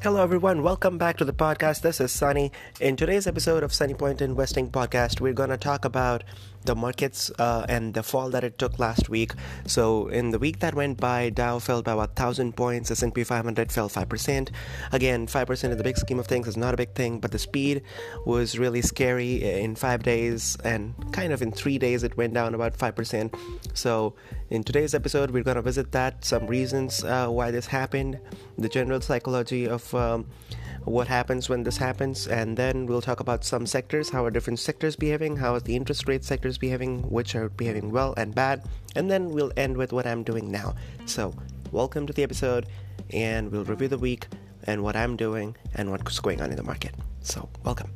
Hello, everyone. Welcome back to the podcast. This is Sunny. In today's episode of Sunny Point Investing Podcast, we're going to talk about the markets uh, and the fall that it took last week. So, in the week that went by, Dow fell by about 1,000 points. S&P 500 fell 5%. Again, 5% in the big scheme of things is not a big thing, but the speed was really scary in five days, and kind of in three days, it went down about 5%. So, in today's episode, we're going to visit that, some reasons uh, why this happened, the general psychology of um, what happens when this happens, and then we'll talk about some sectors, how are different sectors behaving, how are the interest rate sectors behaving, which are behaving well and bad, and then we'll end with what I'm doing now. So, welcome to the episode, and we'll review the week and what I'm doing and what's going on in the market. So, welcome.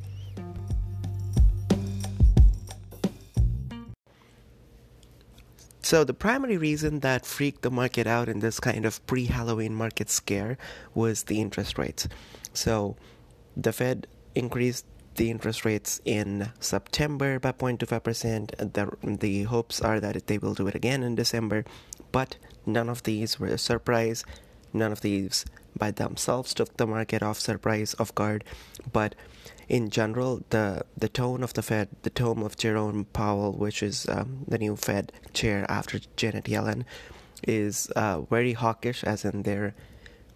So, the primary reason that freaked the market out in this kind of pre Halloween market scare was the interest rates. So, the Fed increased the interest rates in September by 0.25%. The, the hopes are that they will do it again in December, but none of these were a surprise. None of these by themselves took the market off surprise, off guard. But in general, the the tone of the Fed, the tone of Jerome Powell, which is um, the new Fed chair after Janet Yellen, is uh, very hawkish, as in they're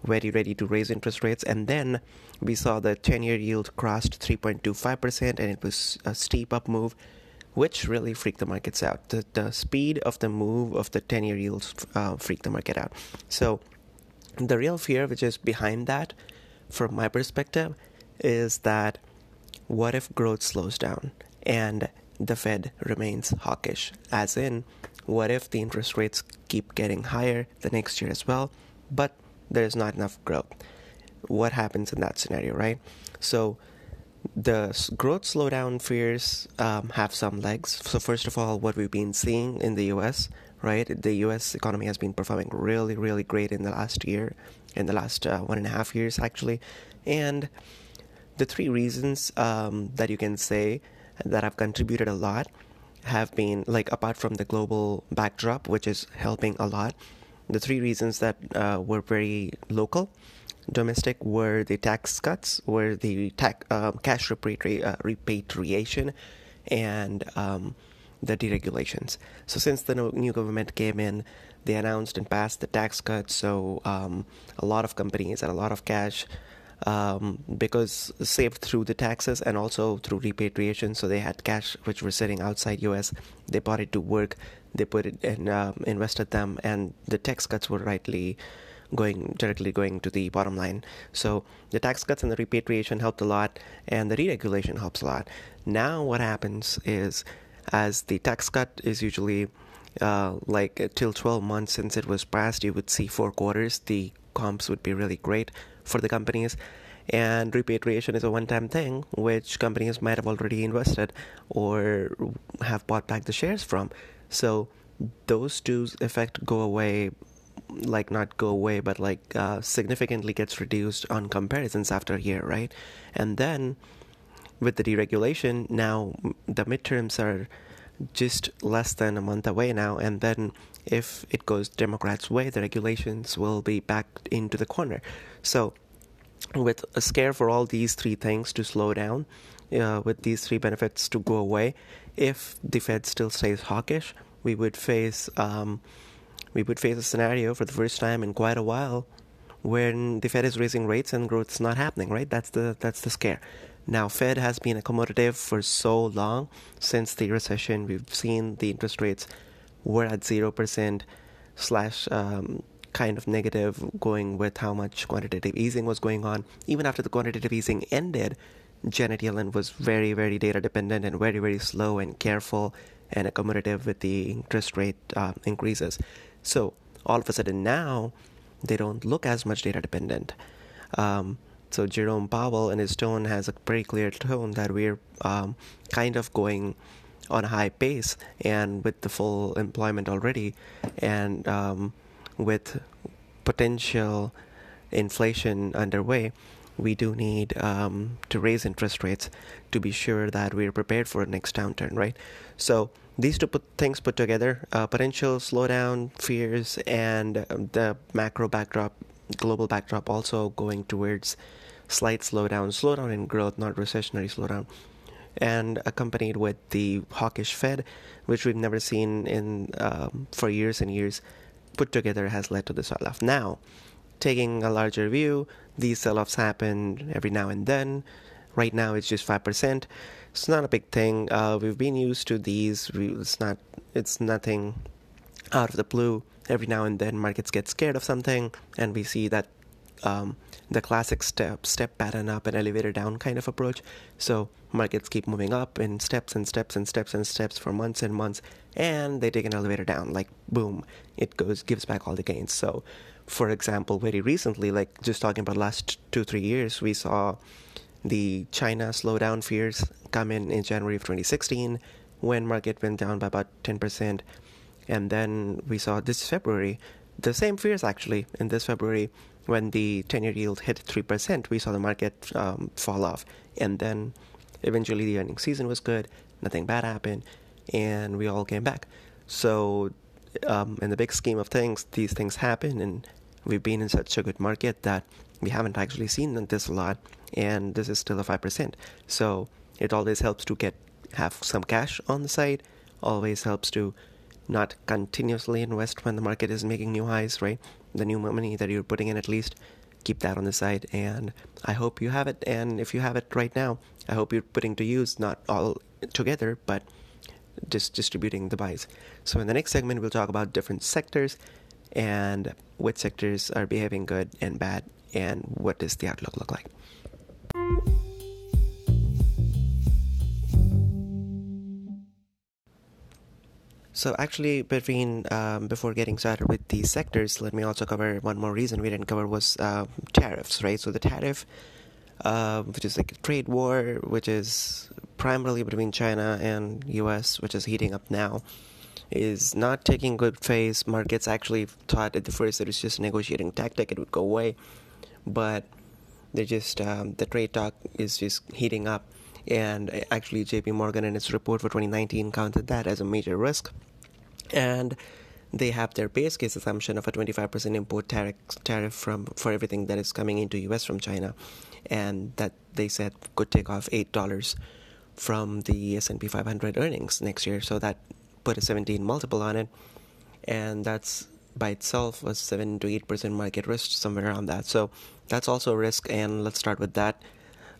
very ready to raise interest rates. And then we saw the 10 year yield crossed 3.25%, and it was a steep up move, which really freaked the markets out. The, the speed of the move of the 10 year yields uh, freaked the market out. So, the real fear, which is behind that, from my perspective, is that what if growth slows down and the Fed remains hawkish? As in, what if the interest rates keep getting higher the next year as well, but there's not enough growth? What happens in that scenario, right? So, the growth slowdown fears um, have some legs. So, first of all, what we've been seeing in the US, right? The US economy has been performing really, really great in the last year, in the last uh, one and a half years, actually. And the three reasons um, that you can say that have contributed a lot have been like apart from the global backdrop which is helping a lot the three reasons that uh, were very local. Domestic were the tax cuts were the tax, uh, cash repatri- uh, repatriation and um, the deregulations. So since the new government came in they announced and passed the tax cuts so um, a lot of companies and a lot of cash um, because saved through the taxes and also through repatriation. So they had cash which were sitting outside US. They brought it to work. They put it and um, invested them, and the tax cuts were rightly going directly going to the bottom line. So the tax cuts and the repatriation helped a lot, and the deregulation helps a lot. Now what happens is, as the tax cut is usually uh, like till 12 months since it was passed, you would see four quarters. The comps would be really great for the companies. And repatriation is a one time thing which companies might have already invested or have bought back the shares from. So those two effect go away like not go away but like uh, significantly gets reduced on comparisons after a year right and then with the deregulation now the midterms are just less than a month away now and then if it goes democrats way the regulations will be back into the corner so, with a scare for all these three things to slow down, uh, with these three benefits to go away, if the Fed still stays hawkish, we would face um, we would face a scenario for the first time in quite a while when the Fed is raising rates and growth is not happening. Right? That's the that's the scare. Now, Fed has been accommodative for so long since the recession. We've seen the interest rates were at zero percent slash um, kind of negative going with how much quantitative easing was going on. Even after the quantitative easing ended, Janet Yellen was very, very data dependent and very, very slow and careful and accommodative with the interest rate uh, increases. So all of a sudden now, they don't look as much data dependent. Um, so Jerome Powell in his tone has a very clear tone that we're um, kind of going on a high pace and with the full employment already, and um, with potential inflation underway, we do need um, to raise interest rates to be sure that we're prepared for the next downturn, right? So these two put things put together, uh, potential slowdown fears and um, the macro backdrop global backdrop also going towards slight slowdown, slowdown in growth, not recessionary slowdown, and accompanied with the hawkish Fed, which we've never seen in um, for years and years, put together has led to the sell-off. Now, taking a larger view, these sell-offs happen every now and then. Right now, it's just five percent. It's not a big thing. Uh, we've been used to these. It's not. It's nothing out of the blue. Every now and then, markets get scared of something, and we see that um, the classic step step pattern up and elevator down kind of approach. So markets keep moving up in steps and steps and steps and steps for months and months, and they take an elevator down. Like boom, it goes gives back all the gains. So, for example, very recently, like just talking about last two three years, we saw the China slowdown fears come in in January of 2016 when market went down by about 10%. And then we saw this February the same fears actually in this February when the 10 year yield hit 3%, we saw the market um, fall off. And then eventually the earnings season was good, nothing bad happened, and we all came back. So, um, in the big scheme of things, these things happen, and we've been in such a good market that we haven't actually seen this a lot, and this is still a 5%. So, it always helps to get have some cash on the side, always helps to not continuously invest when the market is making new highs, right? The new money that you're putting in, at least, keep that on the side. And I hope you have it. And if you have it right now, I hope you're putting to use not all together, but just distributing the buys. So in the next segment, we'll talk about different sectors and which sectors are behaving good and bad, and what does the outlook look like. So actually, between um, before getting started with these sectors, let me also cover one more reason we didn't cover was uh, tariffs, right? So the tariff, uh, which is like a trade war, which is primarily between China and U.S., which is heating up now, is not taking good phase. Markets actually thought at the first it was just a negotiating tactic; it would go away, but they just um, the trade talk is just heating up. And eh, actually, JP Morgan in its report for 2019 counted that as a major risk. And they have their base case assumption of a 25% import tariff, tariff from for everything that is coming into US from China. And that they said could take off $8 from the S&P 500 earnings next year. So that put a 17 multiple on it. And that's by itself a 7 to 8% market risk somewhere around that. So that's also a risk and let's start with that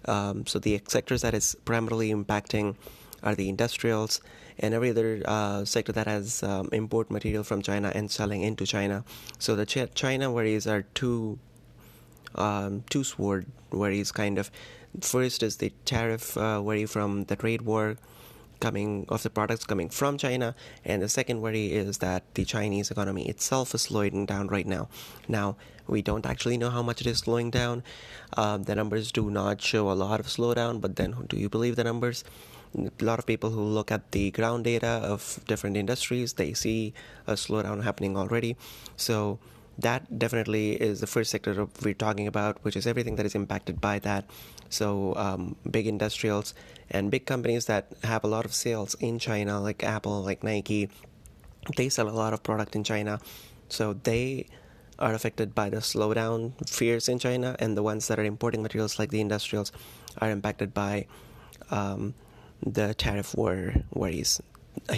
um, so the sectors that is primarily impacting are the industrials and every other uh, sector that has um, import material from China and selling into China. So the Ch- China worries are two um, two sword worries kind of. First is the tariff uh, worry from the trade war coming of the products coming from China, and the second worry is that the Chinese economy itself is slowing down right now. Now we don't actually know how much it is slowing down. Um, the numbers do not show a lot of slowdown, but then do you believe the numbers? a lot of people who look at the ground data of different industries they see a slowdown happening already so that definitely is the first sector we're talking about which is everything that is impacted by that so um, big industrials and big companies that have a lot of sales in china like apple like nike they sell a lot of product in china so they are affected by the slowdown fears in china and the ones that are importing materials like the industrials are impacted by um, the tariff war worries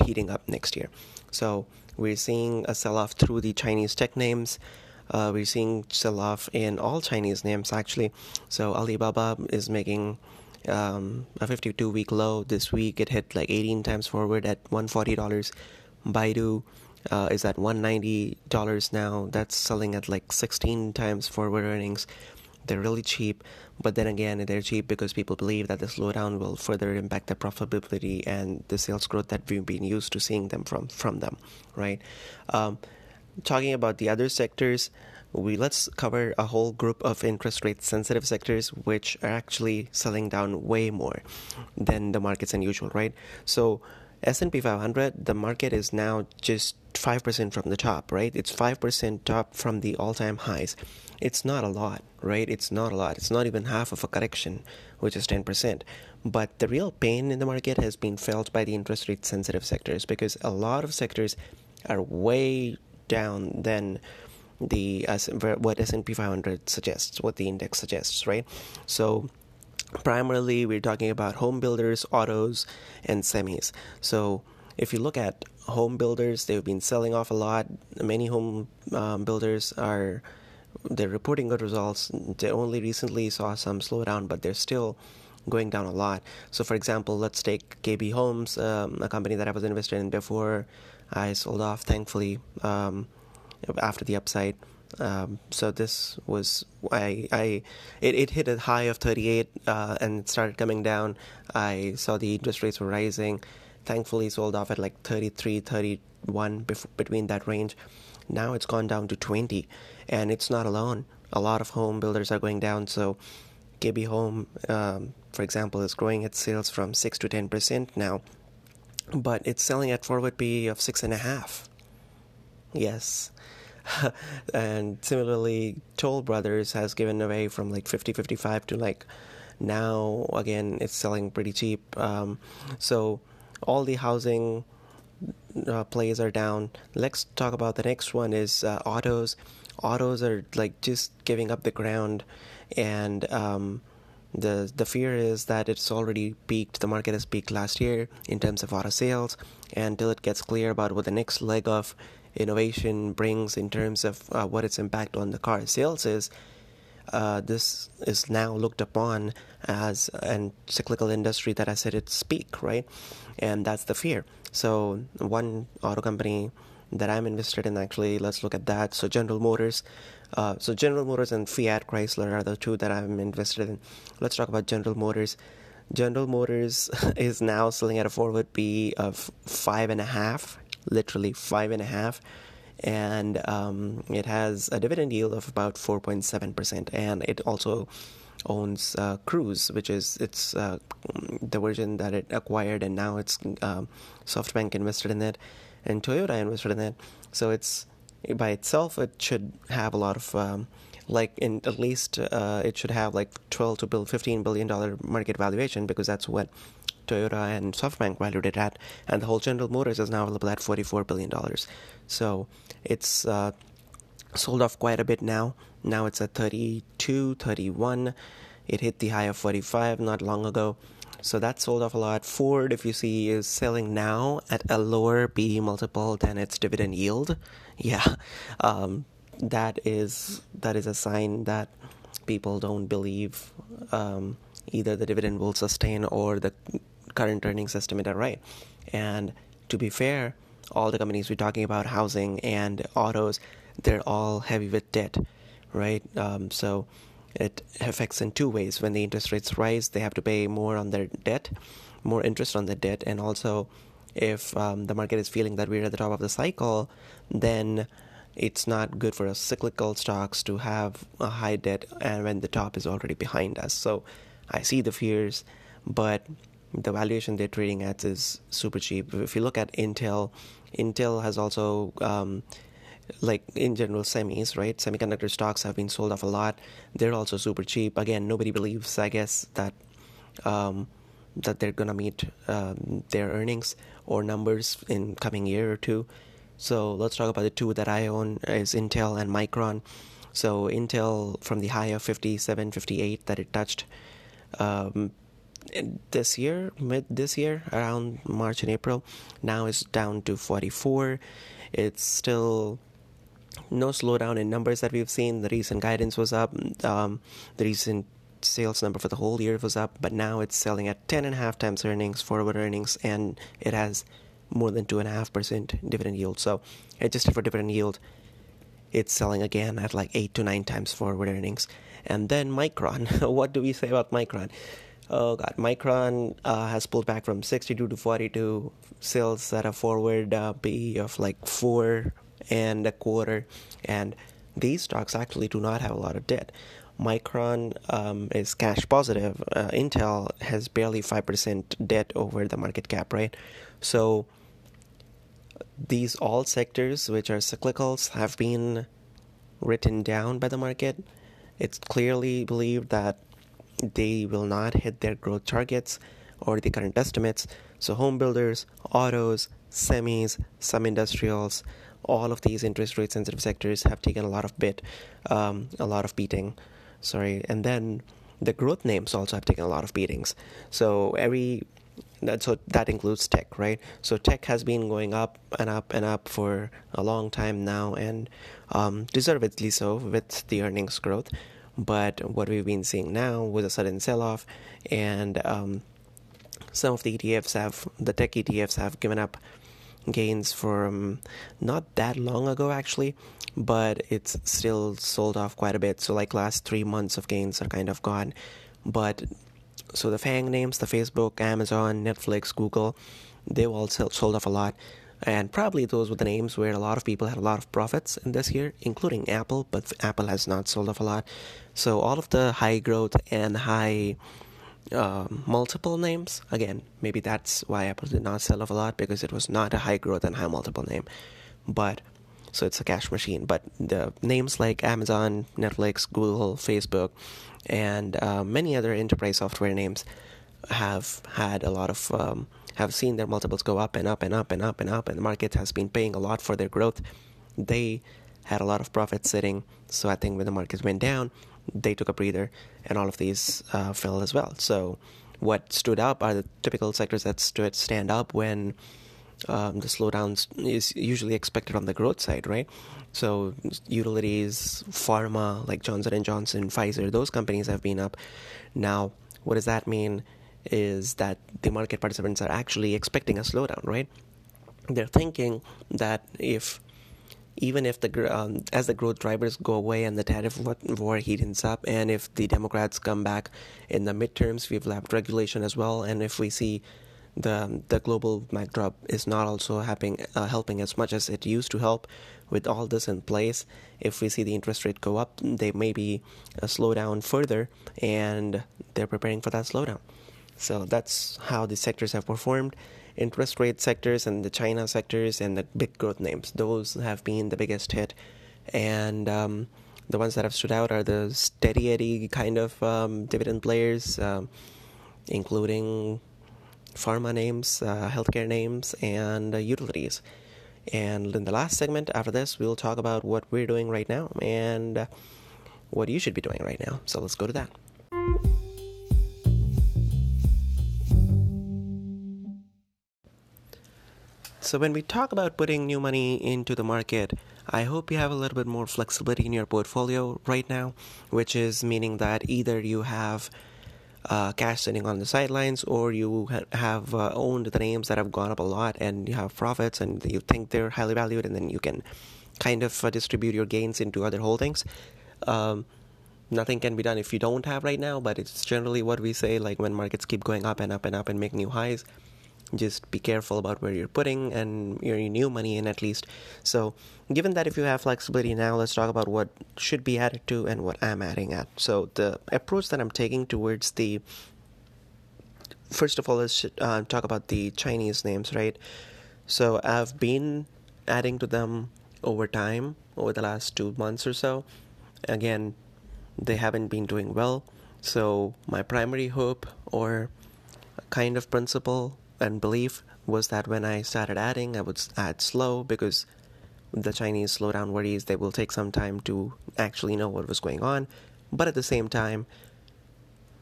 heating up next year. So we're seeing a sell-off through the Chinese tech names. Uh, we're seeing sell-off in all Chinese names actually. So Alibaba is making um, a 52-week low this week. It hit like 18 times forward at $140. Baidu uh, is at $190 now. That's selling at like 16 times forward earnings. They're really cheap, but then again, they're cheap because people believe that the slowdown will further impact their profitability and the sales growth that we've been used to seeing them from from them, right? Um, talking about the other sectors, we let's cover a whole group of interest rate sensitive sectors which are actually selling down way more than the market's unusual, right? So S&P 500, the market is now just 5% from the top, right? It's 5% top from the all-time highs. It's not a lot, right? It's not a lot. It's not even half of a correction, which is 10%. But the real pain in the market has been felt by the interest rate sensitive sectors because a lot of sectors are way down than the what S&P 500 suggests, what the index suggests, right? So primarily we're talking about home builders, autos, and semis. So if you look at home builders, they've been selling off a lot. Many home um, builders are they're reporting good results. They only recently saw some slowdown, but they're still going down a lot. So, for example, let's take KB Homes, um, a company that I was invested in before I sold off, thankfully, um, after the upside. Um, so this was I I it, it hit a high of 38 uh, and it started coming down. I saw the interest rates were rising. Thankfully, sold off at like 33, 31 bef- between that range. Now it's gone down to 20, and it's not alone. A lot of home builders are going down. So KB Home, um, for example, is growing its sales from six to 10 percent now, but it's selling at forward PE of six and a half. Yes. and similarly, Toll Brothers has given away from like 50, 55 to like now again it's selling pretty cheap. Um, so all the housing uh, plays are down. Let's talk about the next one is uh, autos. Autos are like just giving up the ground, and um, the the fear is that it's already peaked. The market has peaked last year in terms of auto sales, and until it gets clear about what the next leg of innovation brings in terms of uh, what its impact on the car sales is, uh, this is now looked upon as a cyclical industry that has hit its peak, right? And that's the fear. So, one auto company that I'm invested in actually, let's look at that. So, General Motors. Uh, so, General Motors and Fiat Chrysler are the two that I'm invested in. Let's talk about General Motors. General Motors is now selling at a forward P of five and a half literally five and a half and um, it has a dividend yield of about 4.7% and it also owns uh, Cruise, which is it's uh, the version that it acquired, and now it's um, SoftBank invested in it, and Toyota invested in it. So it's by itself, it should have a lot of um, like in at least uh, it should have like 12 to 15 billion dollar market valuation because that's what Toyota and SoftBank valued it at, and the whole General Motors is now available at $44 billion. So it's uh, sold off quite a bit now. Now it's at 32, 31. It hit the high of 45 not long ago. So that sold off a lot. Ford, if you see, is selling now at a lower PE multiple than its dividend yield. Yeah, um, that is that is a sign that people don't believe um, either the dividend will sustain or the current earnings estimate are right. And to be fair, all the companies we're talking about, housing and autos, they're all heavy with debt, right? Um, so it affects in two ways. When the interest rates rise, they have to pay more on their debt, more interest on the debt, and also if um, the market is feeling that we're at the top of the cycle, then it's not good for us cyclical stocks to have a high debt and when the top is already behind us. So I see the fears, but the valuation they're trading at is super cheap. If you look at Intel, Intel has also, um, like in general, semis, right? Semiconductor stocks have been sold off a lot. They're also super cheap. Again, nobody believes, I guess, that um, that they're gonna meet um, their earnings or numbers in coming year or two. So let's talk about the two that I own is Intel and Micron. So Intel from the high of 57, 58 that it touched um, this year, mid this year, around March and April. Now it's down to 44. It's still no slowdown in numbers that we've seen. The recent guidance was up. Um, the recent sales number for the whole year was up, but now it's selling at 10 and a half times earnings, forward earnings, and it has more than 2.5% dividend yield. So, adjusted for dividend yield, it's selling again at like 8 to 9 times forward earnings. And then Micron. what do we say about Micron? Oh god, Micron uh, has pulled back from 62 to 42, sales at a forward uh, PE of like four and a quarter, and these stocks actually do not have a lot of debt. Micron um, is cash positive. Uh, Intel has barely 5% debt over the market cap, right? So these all sectors, which are cyclicals, have been written down by the market. It's clearly believed that they will not hit their growth targets or the current estimates. So, home builders, autos, semis, some industrials, all of these interest rate sensitive sectors have taken a lot of bit, um, a lot of beating. Sorry, and then the growth names also have taken a lot of beatings. So every so that includes tech, right? So tech has been going up and up and up for a long time now, and um, deservedly so with the earnings growth. But what we've been seeing now with a sudden sell-off, and um, some of the ETFs have the tech ETFs have given up gains from not that long ago actually but it's still sold off quite a bit so like last three months of gains are kind of gone but so the FANG names, the Facebook, Amazon, Netflix, Google, they all sold off a lot. And probably those were the names where a lot of people had a lot of profits in this year, including Apple, but Apple has not sold off a lot. So all of the high growth and high uh, multiple names, again, maybe that's why Apple did not sell off a lot because it was not a high growth and high multiple name. But so it's a cash machine. But the names like Amazon, Netflix, Google, Facebook, and uh, many other enterprise software names have had a lot of um, have seen their multiples go up and up and up and up and up, and the market has been paying a lot for their growth. They had a lot of profit sitting, so I think when the market went down, they took a breather, and all of these uh, fell as well. So, what stood up are the typical sectors that stood stand up when um, the slowdowns is usually expected on the growth side, right? So utilities, pharma like Johnson and Johnson, Pfizer, those companies have been up. Now, what does that mean? Is that the market participants are actually expecting a slowdown, right? They're thinking that if even if the um, as the growth drivers go away and the tariff war heats up, and if the Democrats come back in the midterms, we've lapped regulation as well, and if we see the the global backdrop is not also helping uh, helping as much as it used to help. With all this in place, if we see the interest rate go up, they may be slow down further, and they're preparing for that slowdown. So that's how the sectors have performed. Interest rate sectors and the China sectors and the big growth names, those have been the biggest hit. And um, the ones that have stood out are the steady eddy kind of um, dividend players, um, including pharma names, uh, healthcare names, and uh, utilities. And in the last segment after this, we'll talk about what we're doing right now and what you should be doing right now. So let's go to that. So, when we talk about putting new money into the market, I hope you have a little bit more flexibility in your portfolio right now, which is meaning that either you have uh, cash sitting on the sidelines, or you ha- have uh, owned the names that have gone up a lot and you have profits and you think they're highly valued, and then you can kind of uh, distribute your gains into other holdings. Um, nothing can be done if you don't have right now, but it's generally what we say like when markets keep going up and up and up and make new highs just be careful about where you're putting and your new money in at least. So, given that if you have flexibility now, let's talk about what should be added to and what I'm adding at. So, the approach that I'm taking towards the first of all, let's uh, talk about the Chinese names, right? So, I've been adding to them over time, over the last two months or so. Again, they haven't been doing well. So, my primary hope or kind of principle and belief was that when I started adding, I would add slow because the Chinese slowdown worries they will take some time to actually know what was going on. But at the same time,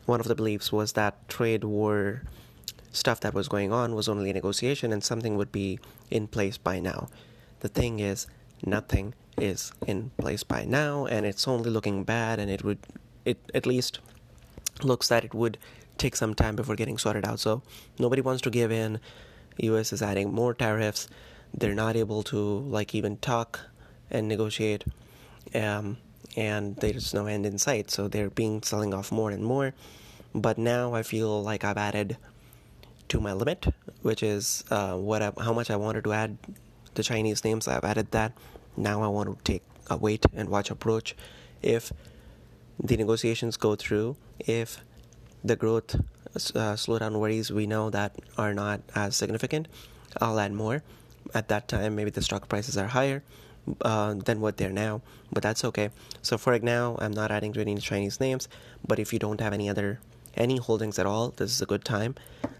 one of the beliefs was that trade war stuff that was going on was only a negotiation and something would be in place by now. The thing is, nothing is in place by now, and it's only looking bad, and it would, it at least looks that it would take some time before getting sorted out. So nobody wants to give in. US is adding more tariffs. They're not able to like even talk and negotiate. Um, and there's no end in sight. So they're being selling off more and more. But now I feel like I've added to my limit, which is uh, what I, how much I wanted to add the Chinese names. I've added that. Now I want to take a wait and watch approach. If the negotiations go through, if the growth uh, slowdown worries we know that are not as significant, I'll add more. At that time, maybe the stock prices are higher uh, than what they're now, but that's okay. So for now, I'm not adding to any Chinese names. But if you don't have any other any holdings at all, this is a good time.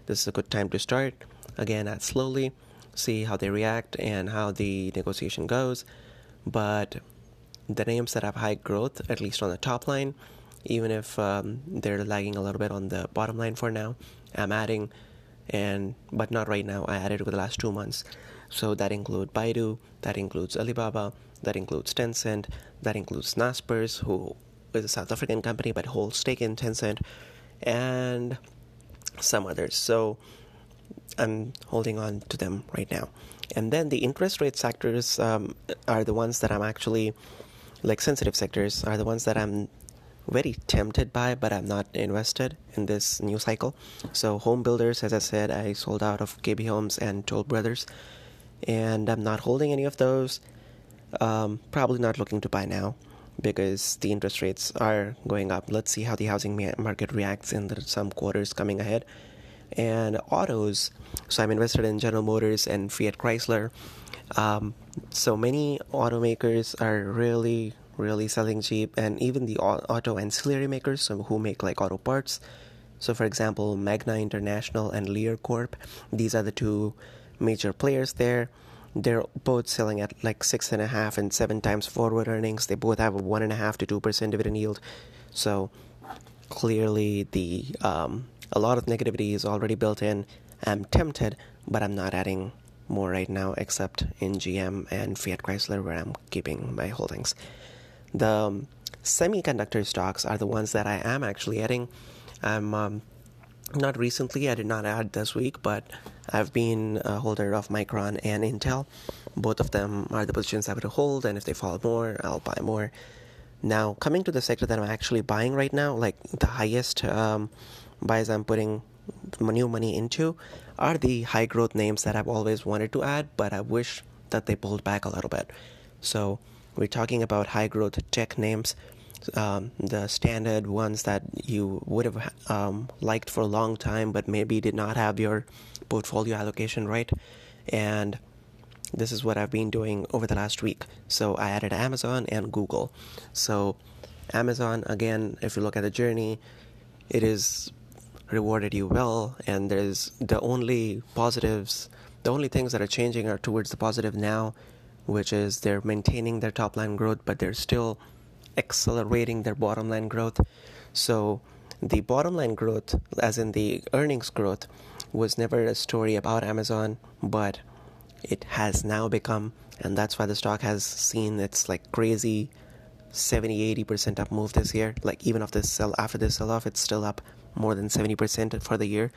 This is a good time to start. Again, add slowly. see how they react and how the negotiation goes. But the names that have high growth, at least on the top line, even if um, they're lagging a little bit on the bottom line for now, I'm adding, and but not right now. I added over the last two months, so that include Baidu, that includes Alibaba, that includes Tencent, that includes Naspers, who is a South African company but holds stake in Tencent, and some others. So I'm holding on to them right now. And then the interest rate sectors um, are the ones that I'm actually, like sensitive sectors, are the ones that I'm very tempted by, but I'm not invested in this new cycle. So, home builders, as I said, I sold out of KB Homes and Toll Brothers, and I'm not holding any of those. Um, probably not looking to buy now because the interest rates are going up. Let's see how the housing market reacts in the, some quarters coming ahead and autos. So I'm invested in General Motors and Fiat Chrysler. Um, so many automakers are really, really selling cheap, and even the auto ancillary makers, so who make like auto parts. So, for example, Magna International and Lear Corp. These are the two major players there. They're both selling at like six and a half and seven times forward earnings. They both have a one and a half to two percent dividend yield. So clearly, the um, a lot of negativity is already built in. I'm tempted, but I'm not adding more right now except in GM and Fiat Chrysler where I'm keeping my holdings. The um, semiconductor stocks are the ones that I am actually adding. I'm um, not recently, I did not add this week, but I've been a holder of Micron and Intel. Both of them are the positions I would hold, and if they fall more, I'll buy more. Now, coming to the sector that I'm actually buying right now, like the highest um, buys I'm putting new money into are the high growth names that I've always wanted to add, but I wish that they pulled back a little bit. So we're talking about high growth tech names, um, the standard ones that you would have um, liked for a long time, but maybe did not have your portfolio allocation right. And this is what I've been doing over the last week. So I added Amazon and Google. So Amazon, again, if you look at the journey, it is rewarded you well and there's the only positives the only things that are changing are towards the positive now which is they're maintaining their top line growth but they're still accelerating their bottom line growth so the bottom line growth as in the earnings growth was never a story about amazon but it has now become and that's why the stock has seen its like crazy 70 80% up move this year like even after this sell after sell off it's still up more than 70% for the year.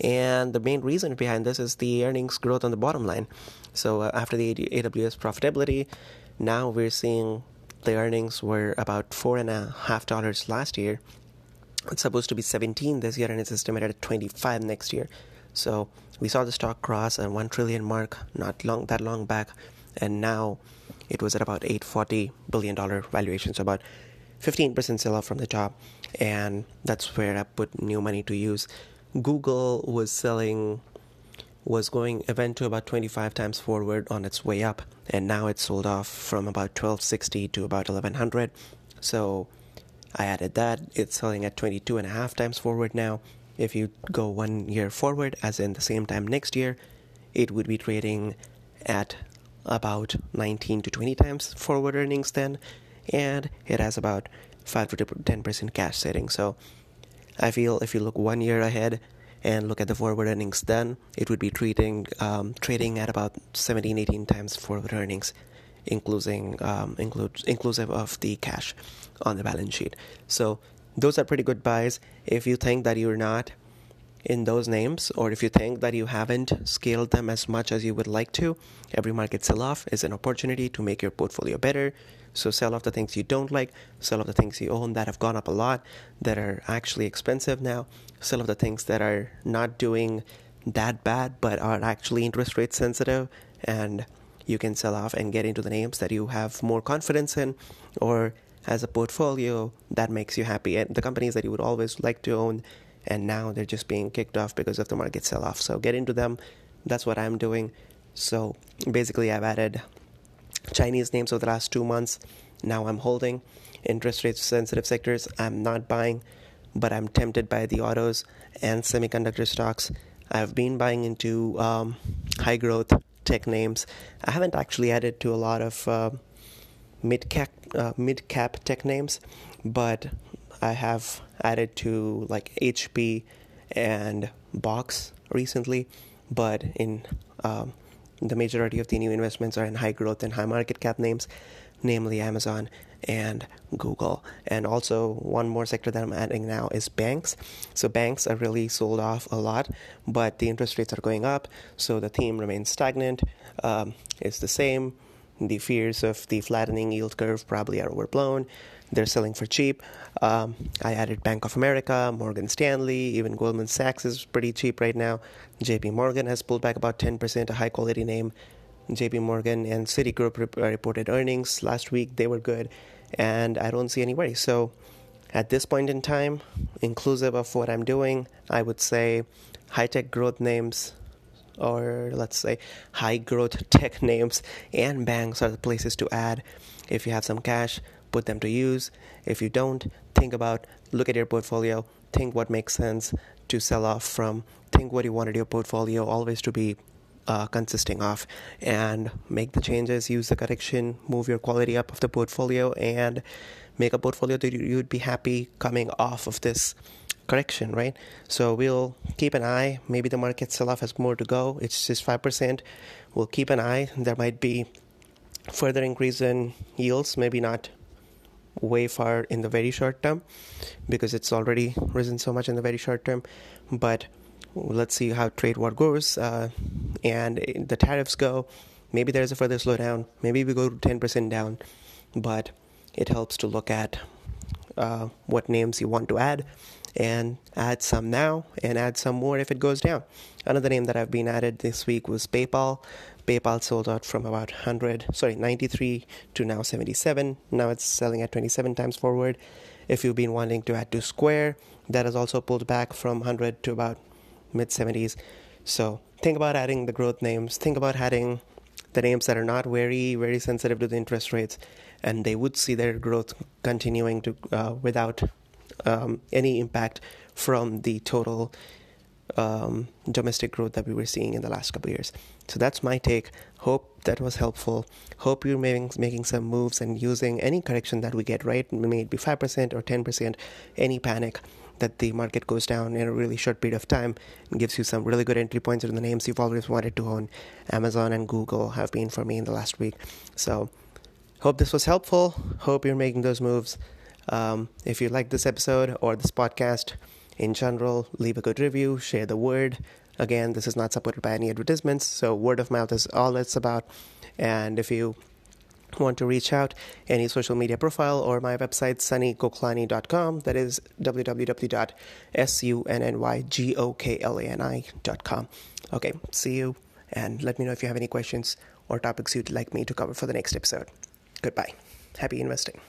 And the main reason behind this is the earnings growth on the bottom line. So uh, after the AWS profitability, now we're seeing the earnings were about four and a half dollars last year. It's supposed to be 17 this year, and it's estimated at 25 next year. So we saw the stock cross a one trillion mark not long that long back, and now it was at about 840 billion dollar valuation. So about 15% sell off from the top, and that's where I put new money to use. Google was selling, was going event to about 25 times forward on its way up, and now it's sold off from about 1260 to about 1100. So I added that. It's selling at 22 and a half times forward now. If you go one year forward, as in the same time next year, it would be trading at about 19 to 20 times forward earnings then and it has about 5 to 10% cash setting. So I feel if you look one year ahead and look at the forward earnings then, it would be trading, um, trading at about 17, 18 times forward earnings, including, um, include, inclusive of the cash on the balance sheet. So those are pretty good buys. If you think that you're not in those names, or if you think that you haven't scaled them as much as you would like to, every market sell off is an opportunity to make your portfolio better, so sell off the things you don't like, sell off the things you own that have gone up a lot, that are actually expensive now, sell off the things that are not doing that bad but are actually interest rate sensitive and you can sell off and get into the names that you have more confidence in or as a portfolio that makes you happy. And the companies that you would always like to own and now they're just being kicked off because of the market sell off so get into them that's what i'm doing so basically i've added Chinese names over the last two months. Now I'm holding interest rate sensitive sectors. I'm not buying, but I'm tempted by the autos and semiconductor stocks. I've been buying into um, high growth tech names. I haven't actually added to a lot of uh, mid cap uh, mid cap tech names, but I have added to like HP and Box recently. But in um, the majority of the new investments are in high growth and high market cap names, namely Amazon and Google. And also, one more sector that I'm adding now is banks. So, banks are really sold off a lot, but the interest rates are going up, so the theme remains stagnant. Um, it's the same. The fears of the flattening yield curve probably are overblown. They're selling for cheap. Um, I added Bank of America, Morgan Stanley, even Goldman Sachs is pretty cheap right now. JP Morgan has pulled back about 10%, a high quality name. JP Morgan and Citigroup reported earnings last week. They were good and I don't see any worries. So at this point in time, inclusive of what I'm doing, I would say high tech growth names or let's say high growth tech names and banks are the places to add. If you have some cash, put them to use. If you don't, think about look at your portfolio, think what makes sense to sell off from, think what you wanted your portfolio always to be uh, consisting of and make the changes, use the correction, move your quality up of the portfolio, and make a portfolio that you'd be happy coming off of this correction, right? So we'll keep an eye. Maybe the market sell off has more to go. It's just 5%. We'll keep an eye. There might be further increase in yields, maybe not way far in the very short term because it's already risen so much in the very short term. But let's see how trade war goes uh, and the tariffs go. Maybe there's a further slowdown. Maybe we go 10% down, but it helps to look at uh, what names you want to add and add some now and add some more if it goes down. Another name that I've been added this week was PayPal. PayPal sold out from about 100, sorry, 93 to now 77. Now it's selling at 27 times forward. If you've been wanting to add to Square, that has also pulled back from 100 to about mid 70s. So think about adding the growth names. Think about adding the names that are not very, very sensitive to the interest rates, and they would see their growth continuing to uh, without um, any impact from the total um, domestic growth that we were seeing in the last couple years. So that's my take. Hope that was helpful. Hope you're making, making some moves and using any correction that we get right. May it be 5% or 10%, any panic that the market goes down in a really short period of time and gives you some really good entry points in the names you've always wanted to own. Amazon and Google have been for me in the last week. So, hope this was helpful. Hope you're making those moves. Um, if you like this episode or this podcast in general, leave a good review, share the word. Again, this is not supported by any advertisements, so word of mouth is all it's about. And if you want to reach out, any social media profile or my website, sunnygoklani.com. That is www.sunnygoklani.com. Okay, see you, and let me know if you have any questions or topics you'd like me to cover for the next episode. Goodbye. Happy investing.